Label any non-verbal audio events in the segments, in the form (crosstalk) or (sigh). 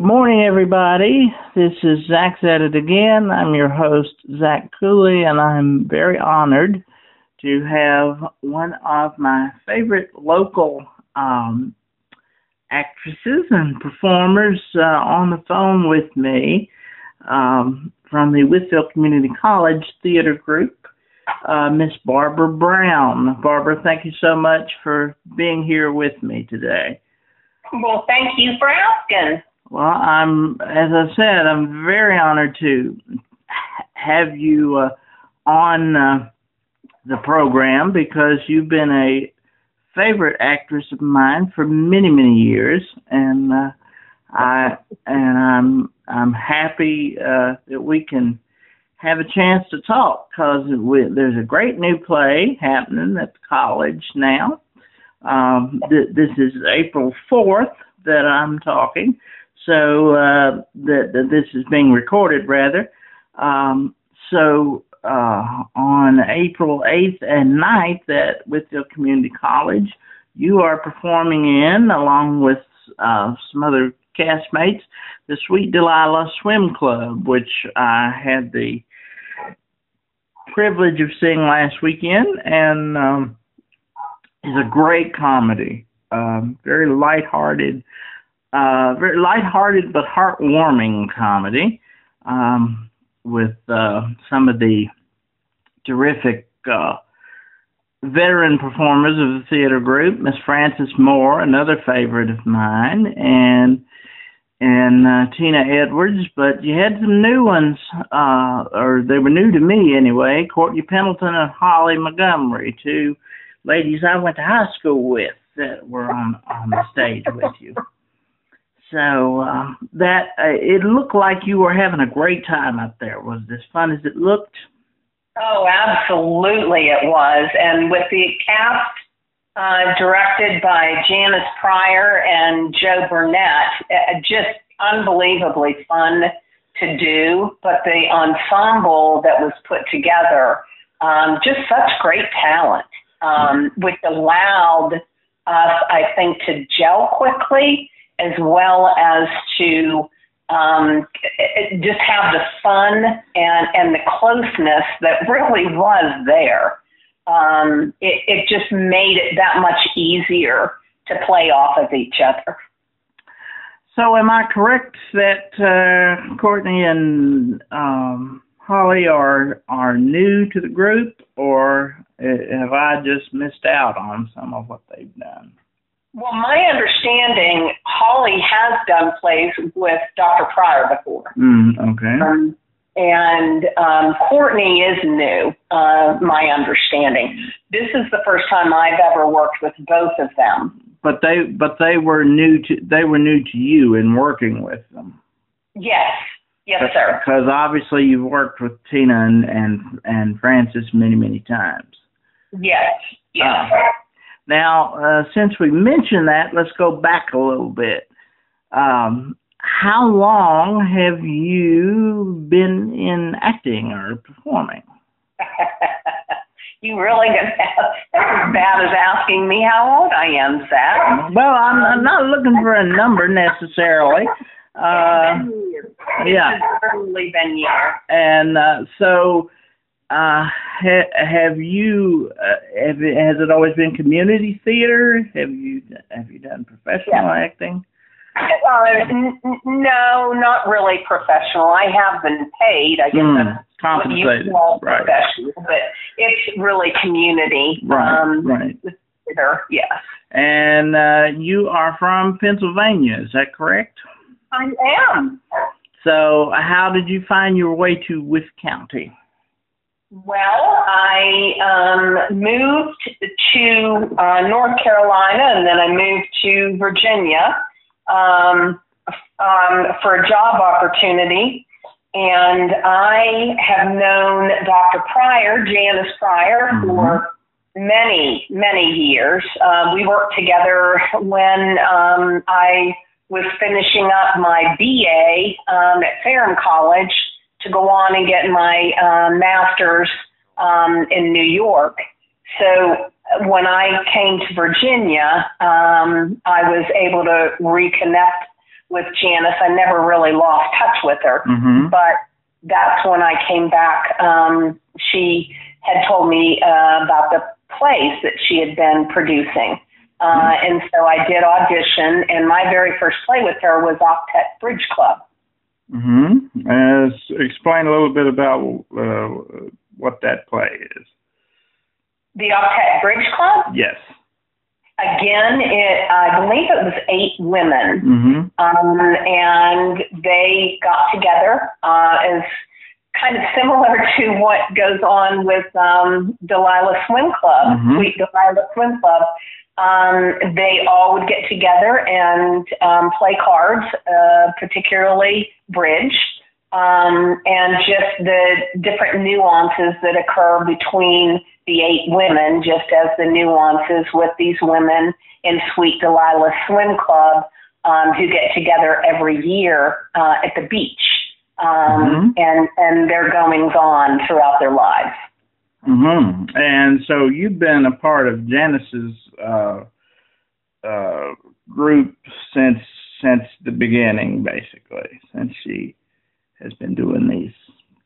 Good morning, everybody. This is Zach's at it again. I'm your host, Zach Cooley, and I'm very honored to have one of my favorite local um, actresses and performers uh, on the phone with me um, from the Wytheville Community College Theater Group, uh, Miss Barbara Brown. Barbara, thank you so much for being here with me today. Well, thank you for asking. Well, I'm, as I said, I'm very honored to have you uh, on uh, the program because you've been a favorite actress of mine for many, many years, and uh, I and I'm I'm happy uh, that we can have a chance to talk because there's a great new play happening at the college now. Um, th- this is April 4th that I'm talking, so uh, this is being recorded rather. Um, so uh, on April 8th and 9th at Wytheville Community College, you are performing in, along with uh, some other castmates, the Sweet Delilah Swim Club, which I had the privilege of seeing last weekend, and um, is a great comedy, um, very lighthearted, uh, very lighthearted but heartwarming comedy, um, with uh, some of the terrific uh, veteran performers of the theater group, Miss Frances Moore, another favorite of mine, and and uh, Tina Edwards, but you had some new ones, uh, or they were new to me anyway. Courtney Pendleton and Holly Montgomery, two ladies I went to high school with that were on on the stage with you. So uh, that uh, it looked like you were having a great time up there. Was it as fun as it looked? Oh, absolutely, it was, and with the cast uh, directed by Janice Pryor and Joe Burnett. Uh, just unbelievably fun to do, but the ensemble that was put together, um, just such great talent, um, which allowed us, I think, to gel quickly as well as to um, just have the fun and, and the closeness that really was there um, it, it just made it that much easier to play off of each other. So, am I correct that uh, Courtney and um, Holly are are new to the group, or uh, have I just missed out on some of what they've done? Well, my understanding, Holly has done plays with Dr. Pryor before. Mm, okay. Um, and um, Courtney is new, uh, my understanding. This is the first time I've ever worked with both of them. But they, but they were new to they were new to you in working with them. Yes, yes, sir. Because obviously you've worked with Tina and and and Frances many many times. Yes, yes. Uh, now, uh, since we mentioned that, let's go back a little bit. Um, how long have you been in acting or performing? (laughs) you really gonna have that's as bad as asking me how old I am, Zach. Well, I'm, I'm not looking for a number necessarily. (laughs) Uh, yeah, certainly been years. And uh, so, uh, ha- have you? Uh, have it, has it always been community theater? Have you have you done professional yeah. acting? Uh, n- no, not really professional. I have been paid. I guess mm, that's compensated, right. professional, but it's really community. Right, um, right. yes. And uh, you are from Pennsylvania, is that correct? I am. So, how did you find your way to Wythe County? Well, I um, moved to uh, North Carolina and then I moved to Virginia um, um, for a job opportunity. And I have known Dr. Pryor, Janice Pryor, mm-hmm. for many, many years. Uh, we worked together when um, I was finishing up my BA um, at Ferrum College to go on and get my uh, master's um, in New York. So when I came to Virginia, um, I was able to reconnect with Janice. I never really lost touch with her, Mm-hmm. but that's when I came back. Um, she had told me uh, about the plays that she had been producing. Uh, and so I did audition, and my very first play with her was Octette Bridge Club. Mm-hmm. Uh, s- explain a little bit about uh, what that play is. The Octette Bridge Club, Yes. again, it, I believe it was eight women Mm-hmm. um, and they got together uh, as kind of similar (laughs) to what goes on with um, Delilah Swim Club, Mhm. Sweet Delilah Swim Club. Um, they all would get together and um, play cards, uh, particularly bridge, um, and just the different nuances that occur between the eight women, just as the nuances with these women in Sweet Delilah Swim Club um, who get together every year uh, at the beach, um, and and their goings on throughout their lives. Mm-hmm. And so you've been a part of Janice's uh, uh, group since since the beginning, basically, since she has been doing these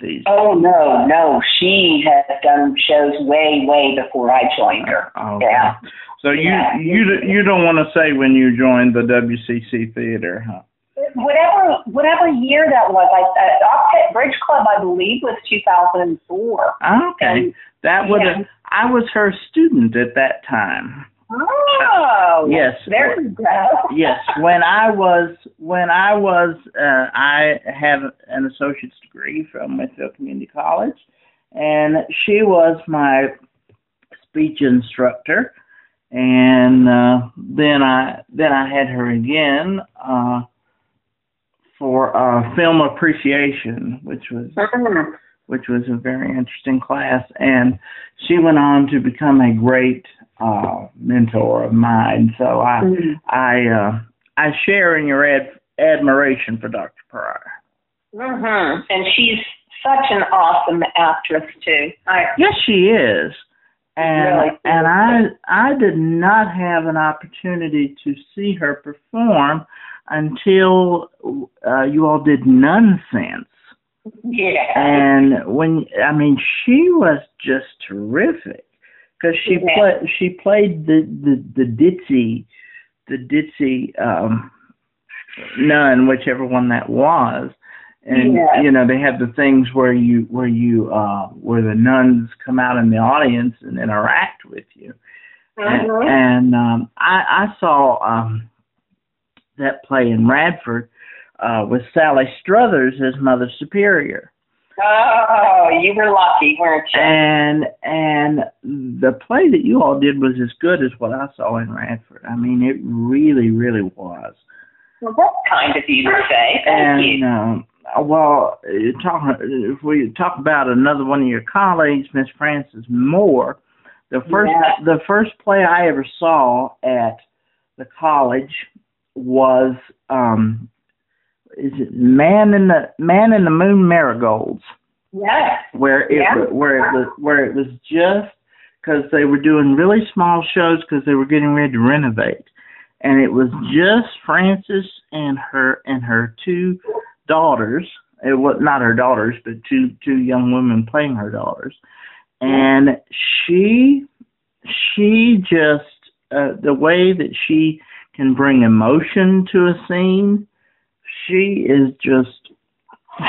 these. Oh no, no, she has done shows way, way before I joined her. Oh, Yeah. So you Yeah. you you don't want to say when you joined the WCC theater, huh? Whatever, whatever year that was, I uh, Octette Bridge Club, I believe, was 2004. Okay, And- that would yeah. I was her student at that time. Oh, Yes. There you go. (laughs) Yes, when I was when I was uh, I have an associate's degree from Wytheville Community College, and she was my speech instructor, and uh, then I then I had her again uh, for uh, film appreciation, which was Mhm. which was a very interesting class. And she went on to become a great uh, mentor of mine. So I Mhm. I uh, I share in your ad- admiration for Dr. Pryor. Mhm. And she's such an awesome actress too. I Yes, she is. And Really? and I I did not have an opportunity to see her perform until uh, you all did Nunsense. yeah. and when I mean she was just terrific because she Yeah. played she played the the the ditzy the ditzy um nun whichever one that was and Yeah. you know they have the things where you where you uh where the nuns come out in the audience and interact with you and, Mhm. and um I I saw um that play in Radford uh with Sally Struthers as Mother Superior Oh, you were lucky, weren't you? and and the play that you all did was as good as what I saw in Radford. I mean, it really, really was. Well, that's kind of you to say. Thank and you. um, well, talk if we talk about another one of your colleagues, Miss Frances Moore, the first Yeah. the first play I ever saw at the college was um, is it Man in the Man in the Moon Marigolds Yes. where it Yeah. where it was where it was just because they were doing really small shows because they were getting ready to renovate, and it was just Frances and her and her two daughters. It was not her daughters, but two two young women playing her daughters, and she she just uh, the way that she can bring emotion to a scene. She is just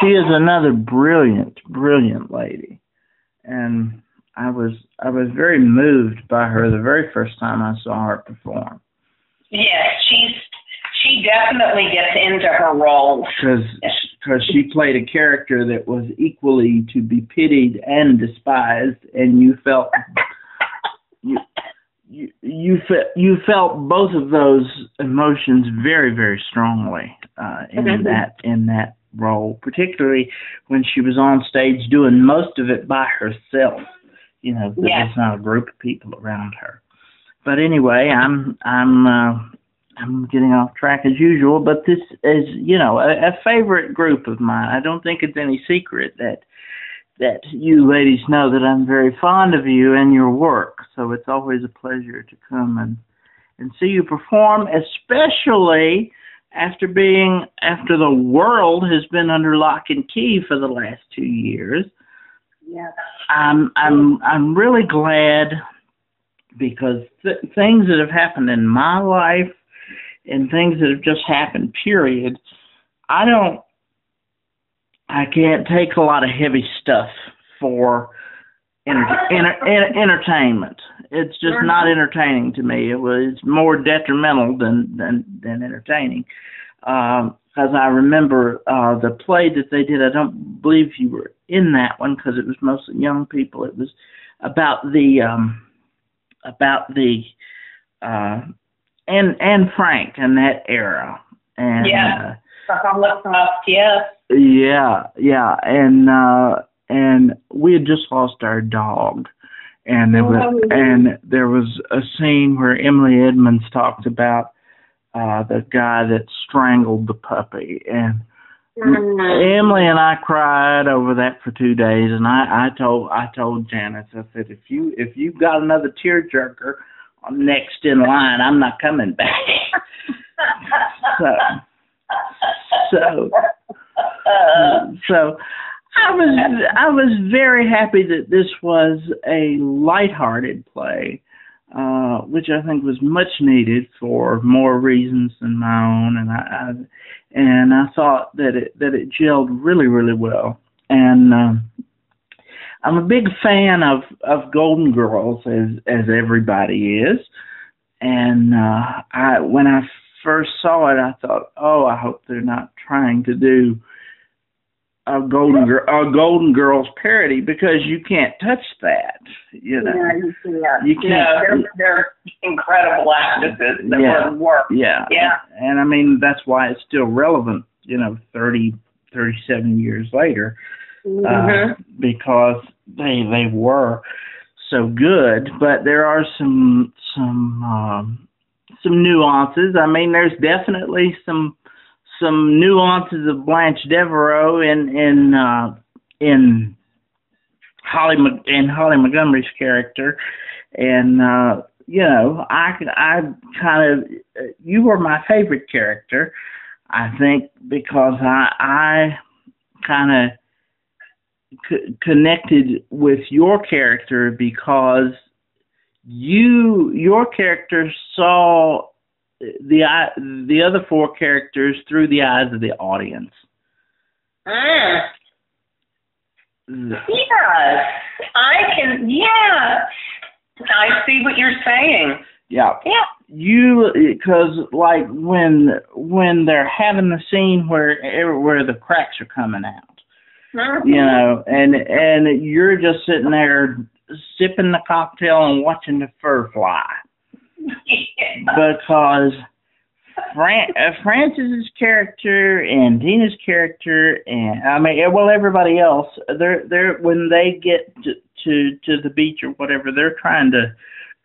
she is another brilliant, brilliant lady, and I was I was very moved by her the very first time I saw her perform Yes, she's she definitely gets into her role. because because she played a character that was equally to be pitied and despised, and you felt you you you felt you felt both of those emotions very very strongly uh, in that in that role, particularly when she was on stage doing most of it by herself. You know, there Yeah. was not a group of people around her. But anyway, I'm I'm uh, I'm getting off track as usual. But this is you know a, a favorite group of mine. I don't think it's any secret that that you ladies know that I'm very fond of you and your work. So it's always a pleasure to come and and see you perform, especially after being after the world has been under lock and key for the last two years. Yeah. I'm I'm I'm really glad because th- things that have happened in my life and things that have just happened period I don't I can't take a lot of heavy stuff for enter- enter- entertainment. It's just not entertaining to me. It was more detrimental than than than entertaining. Because um, I remember uh, the play that they did. I don't believe you were in that one because it was mostly young people. It was about the um, about the uh, and Anne Frank and that era. And yeah, uh, yes. Yeah, yeah, and uh, and we had just lost our dog, and there was oh. and there was a scene where Emily Edmonds talked about uh, the guy that strangled the puppy, and mm-hmm. Emily and I cried over that for two days, and I, I told I told Janice I said if you if you've got another tearjerker I'm next in line, I'm not coming back. (laughs) so so so I was I was very happy that this was a lighthearted play, uh, which I think was much needed for more reasons than my own, and I, I and I thought that it that it gelled really really well, and um, I'm a big fan of of Golden Girls as as everybody is, and uh, I when I first saw it, I thought, oh, I hope they're not trying to do a Golden Girl, a Golden Girls parody because you can't touch that. You know, yeah, you can't. You can't. they're, they're incredible actresses that yeah, work. Yeah, yeah. And I mean that's why it's still relevant. You know, thirty, thirty-seven years later, mm-hmm. uh, because they they were so good. But there are some some um, some nuances. I mean, there's definitely some some nuances of Blanche Devereaux in in uh, in Holly in Holly Montgomery's character, and uh, you know, I I kind of you were my favorite character, I think, because I I kind of c- connected with your character because you your character saw the the other four characters through the eyes of the audience. Mm. Yes, I can. Yes, I see what you're saying. Yeah. Yeah. You because like when when they're having the scene where where the cracks are coming out, mm-hmm. you know, and and you're just sitting there sipping the cocktail and watching the fur fly (laughs) because Fran- uh, Frances's character and Dina's character and I mean well everybody else they're they're when they get to to, to the beach or whatever they're trying to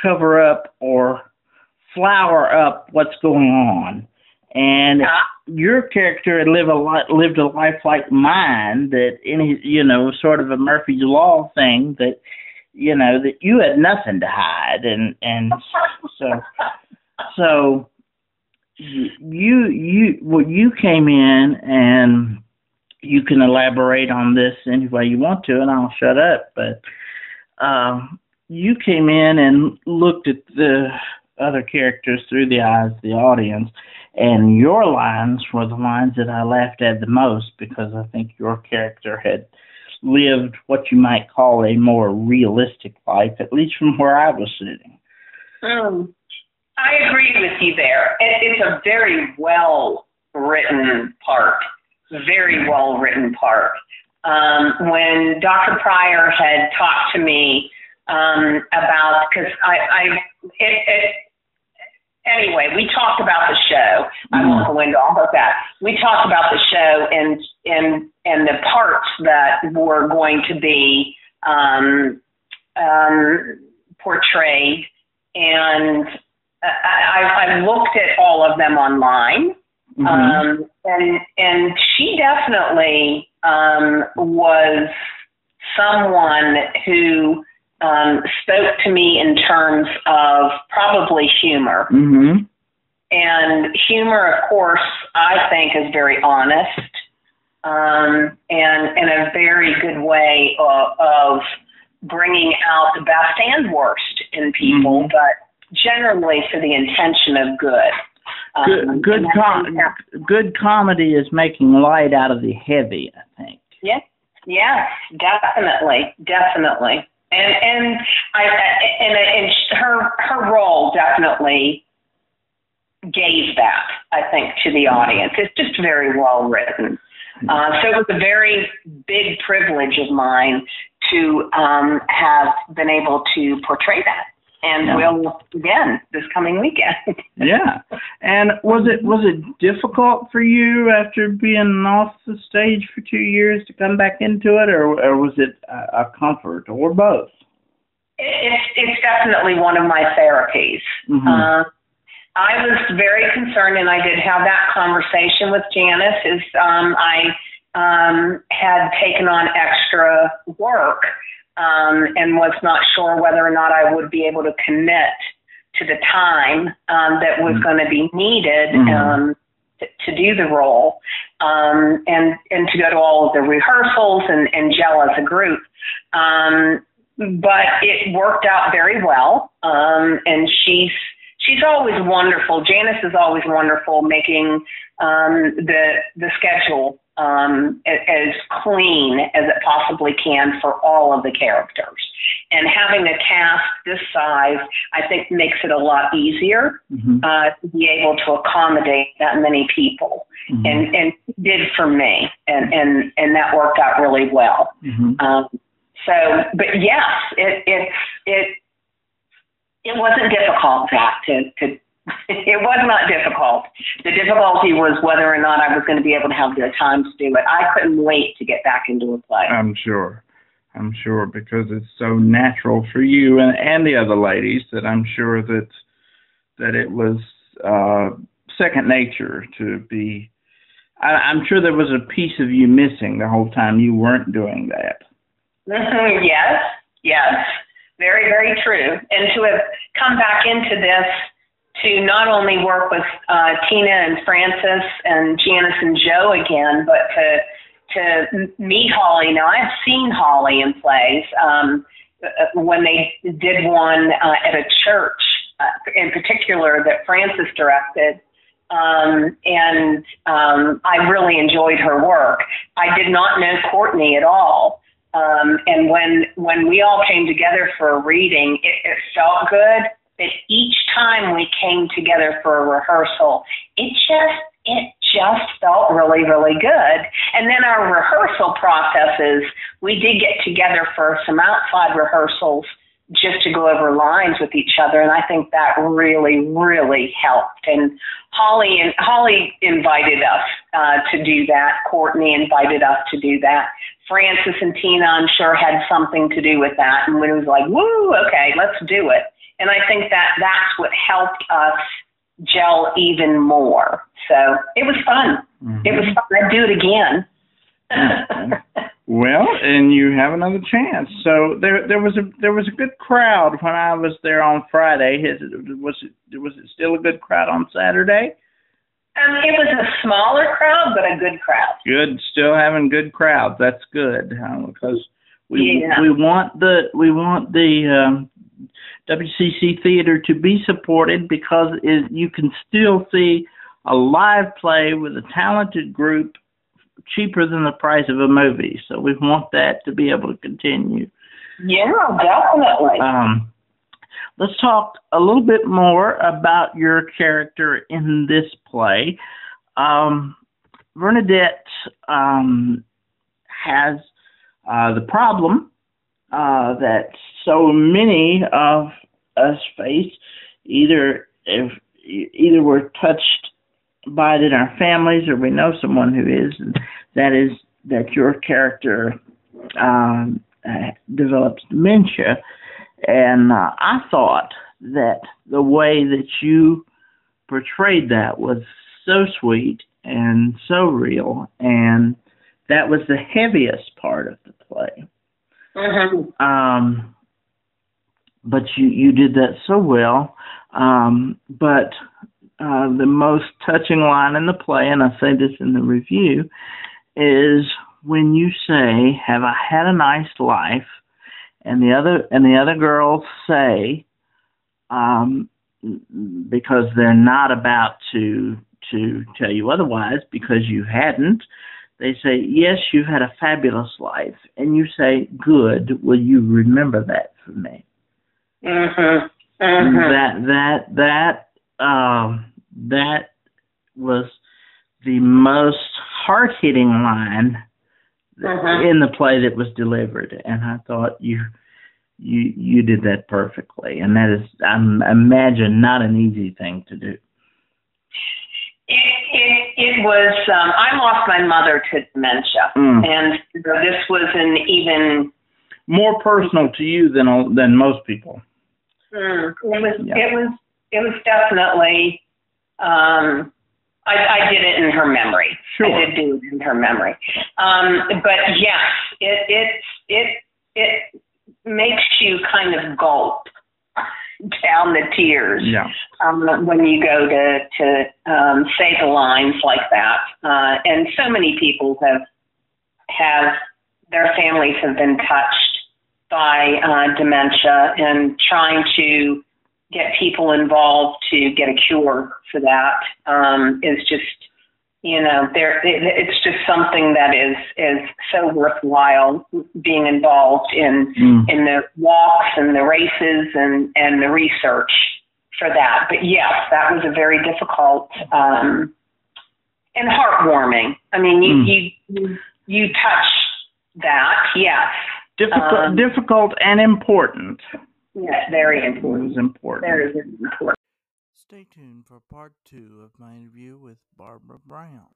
cover up or flower up what's going on and your character had lived a li- lived a life like mine that any you know sort of a Murphy's law thing that you know that you had nothing to hide. And and so so you you well you came in and you can elaborate on this any way you want to and I'll shut up but um you came in and looked at the other characters through the eyes of the audience and your lines were the lines that I laughed at the most because I think your character had lived what you might call a more realistic life, at least from where I was sitting. Um, I agree with you there. It, it's a very well written part, very well written part. Um, when Dr. Pryor had talked to me um, about, because I, I it, it, anyway, we talked about the show. I won't go into all of that. We talked about the show and and and the parts that were going to be um, um, portrayed, and I, I looked at all of them online. Mm-hmm. Um, and and she definitely um, was someone who um, spoke to me in terms of probably humor. Mm-hmm. And humor, of course, I think is very honest um, and in a very good way of, of bringing out the best and worst in people, mm-hmm. but generally for the intention of good. Good, um, good, com- good comedy is making light out of the heavy. I think. Yes, yes, definitely, definitely, and and I and, and her her role definitely gave that I think to the audience. It's just very well written. Uh, so it was a very big privilege of mine to um, have been able to portray that. And yeah. we'll again this coming weekend. (laughs) yeah, and was it was it difficult for you after being off the stage for two years to come back into it, or, or was it a, a comfort, or both? It, it's it's definitely one of my therapies. Mm-hmm. Uh, I was very concerned, and I did have that conversation with Janice. Is um, I um, had taken on extra work um, and was not sure whether or not I would be able to commit to the time um, that was mm-hmm. going to be needed mm-hmm. um, to, to do the role, um, and and to go to all of the rehearsals and, and gel as a group. Um, but it worked out very well, um, and she's she's always wonderful. Janice is always wonderful making um, the the schedule um, as clean as it possibly can for all of the characters. And having a cast this size, I think, makes it a lot easier mm-hmm. uh, to be able to accommodate that many people. Mm-hmm. And and did for me, and and and that worked out really well. Mm-hmm. Um, so, but yes, it it's it it wasn't difficult, Zach, to, to (laughs) it was not difficult. The difficulty was whether or not I was going to be able to have the time to do it. I couldn't wait to get back into a play. I'm sure. I'm sure because it's so natural for you and, and the other ladies that I'm sure that that it was uh, second nature to be. I, I'm sure there was a piece of you missing the whole time you weren't doing that. yes, yes. Very, very true. And to have come back into this to not only work with uh, Tina and Frances and Janice and Joe again, but to to meet Holly. Now I've seen Holly in plays um, uh, when they did one uh, at a church, uh, in particular that Frances directed. Um, and um, I really enjoyed her work. I did not know Courtney at all, um, and when when we all came together for a reading, it, it felt good. But each time we came together for a rehearsal, it just it just felt really really good. And then our rehearsal processes, we did get together for some outside rehearsals just to go over lines with each other and I think that really really helped and Holly and Holly invited us uh, to do that Courtney invited us to do that Frances and Tina I'm sure had something to do with that and when it was like woo okay let's do it and I think that that's what helped us gel even more so it was fun mm-hmm. it was fun I'd do it again (laughs) well, and you have another chance. So there, there was a there was a good crowd when I was there on Friday. Is it, was it was it still a good crowd on Saturday? Um, it was a smaller crowd, but a good crowd. Good, still having good crowds. That's good uh, because we yeah. we want the we want the um, WCC theater to be supported because it, you can still see a live play with a talented group cheaper than the price of a movie. So we want that to be able to continue. Yeah, definitely. Um, let's talk a little bit more about your character in this play. Um, Bernadette um, has uh, the problem uh, that so many of us face. Either if either we're touched by it in our families or we know someone who is, that is that your character um, uh, develops dementia. And uh, I thought that the way that you portrayed that was so sweet and so real, and that was the heaviest part of the play. Mm-hmm. Um, but you you did that so well. Um, but uh, the most touching line in the play, and I say this in the review, is when you say, "Have I had a nice life?" And the other and the other girls say, um, because they're not about to to tell you otherwise, because you hadn't. They say, "Yes, you've had a fabulous life," and you say, "Good. Will you remember that for me?" Mhm. Mhm. That that that um, that was the most heart hitting line Mhm. in the play that was delivered, and I thought you you you did that perfectly, and that is I imagine not an easy thing to do. It, it, it was, um, I lost my mother to dementia, Mm. and this was an even, More personal to you than than most people. mm, it was, Yeah. it was, it was definitely, um, I, I did it in her memory. Sure. I did do it in her memory. Um, but yes, it, it, it, it makes you kind of gulp down the tears. Yeah. um, when you go to to um, say the lines like that. Uh, and so many people have have their families have been touched by uh, dementia and trying to get people involved to get a cure for that um, is just you know there it, it's just something that is is so worthwhile being involved in Mm. in the walks and the races and and the research for that. But yes, that was a very difficult um, and heartwarming. I mean, you Mm. you you, touch that, yes, Difficult, Um, difficult, and important. Yes, very It important. was important. Very important. Stay tuned for part two of my interview with Barbara Brown.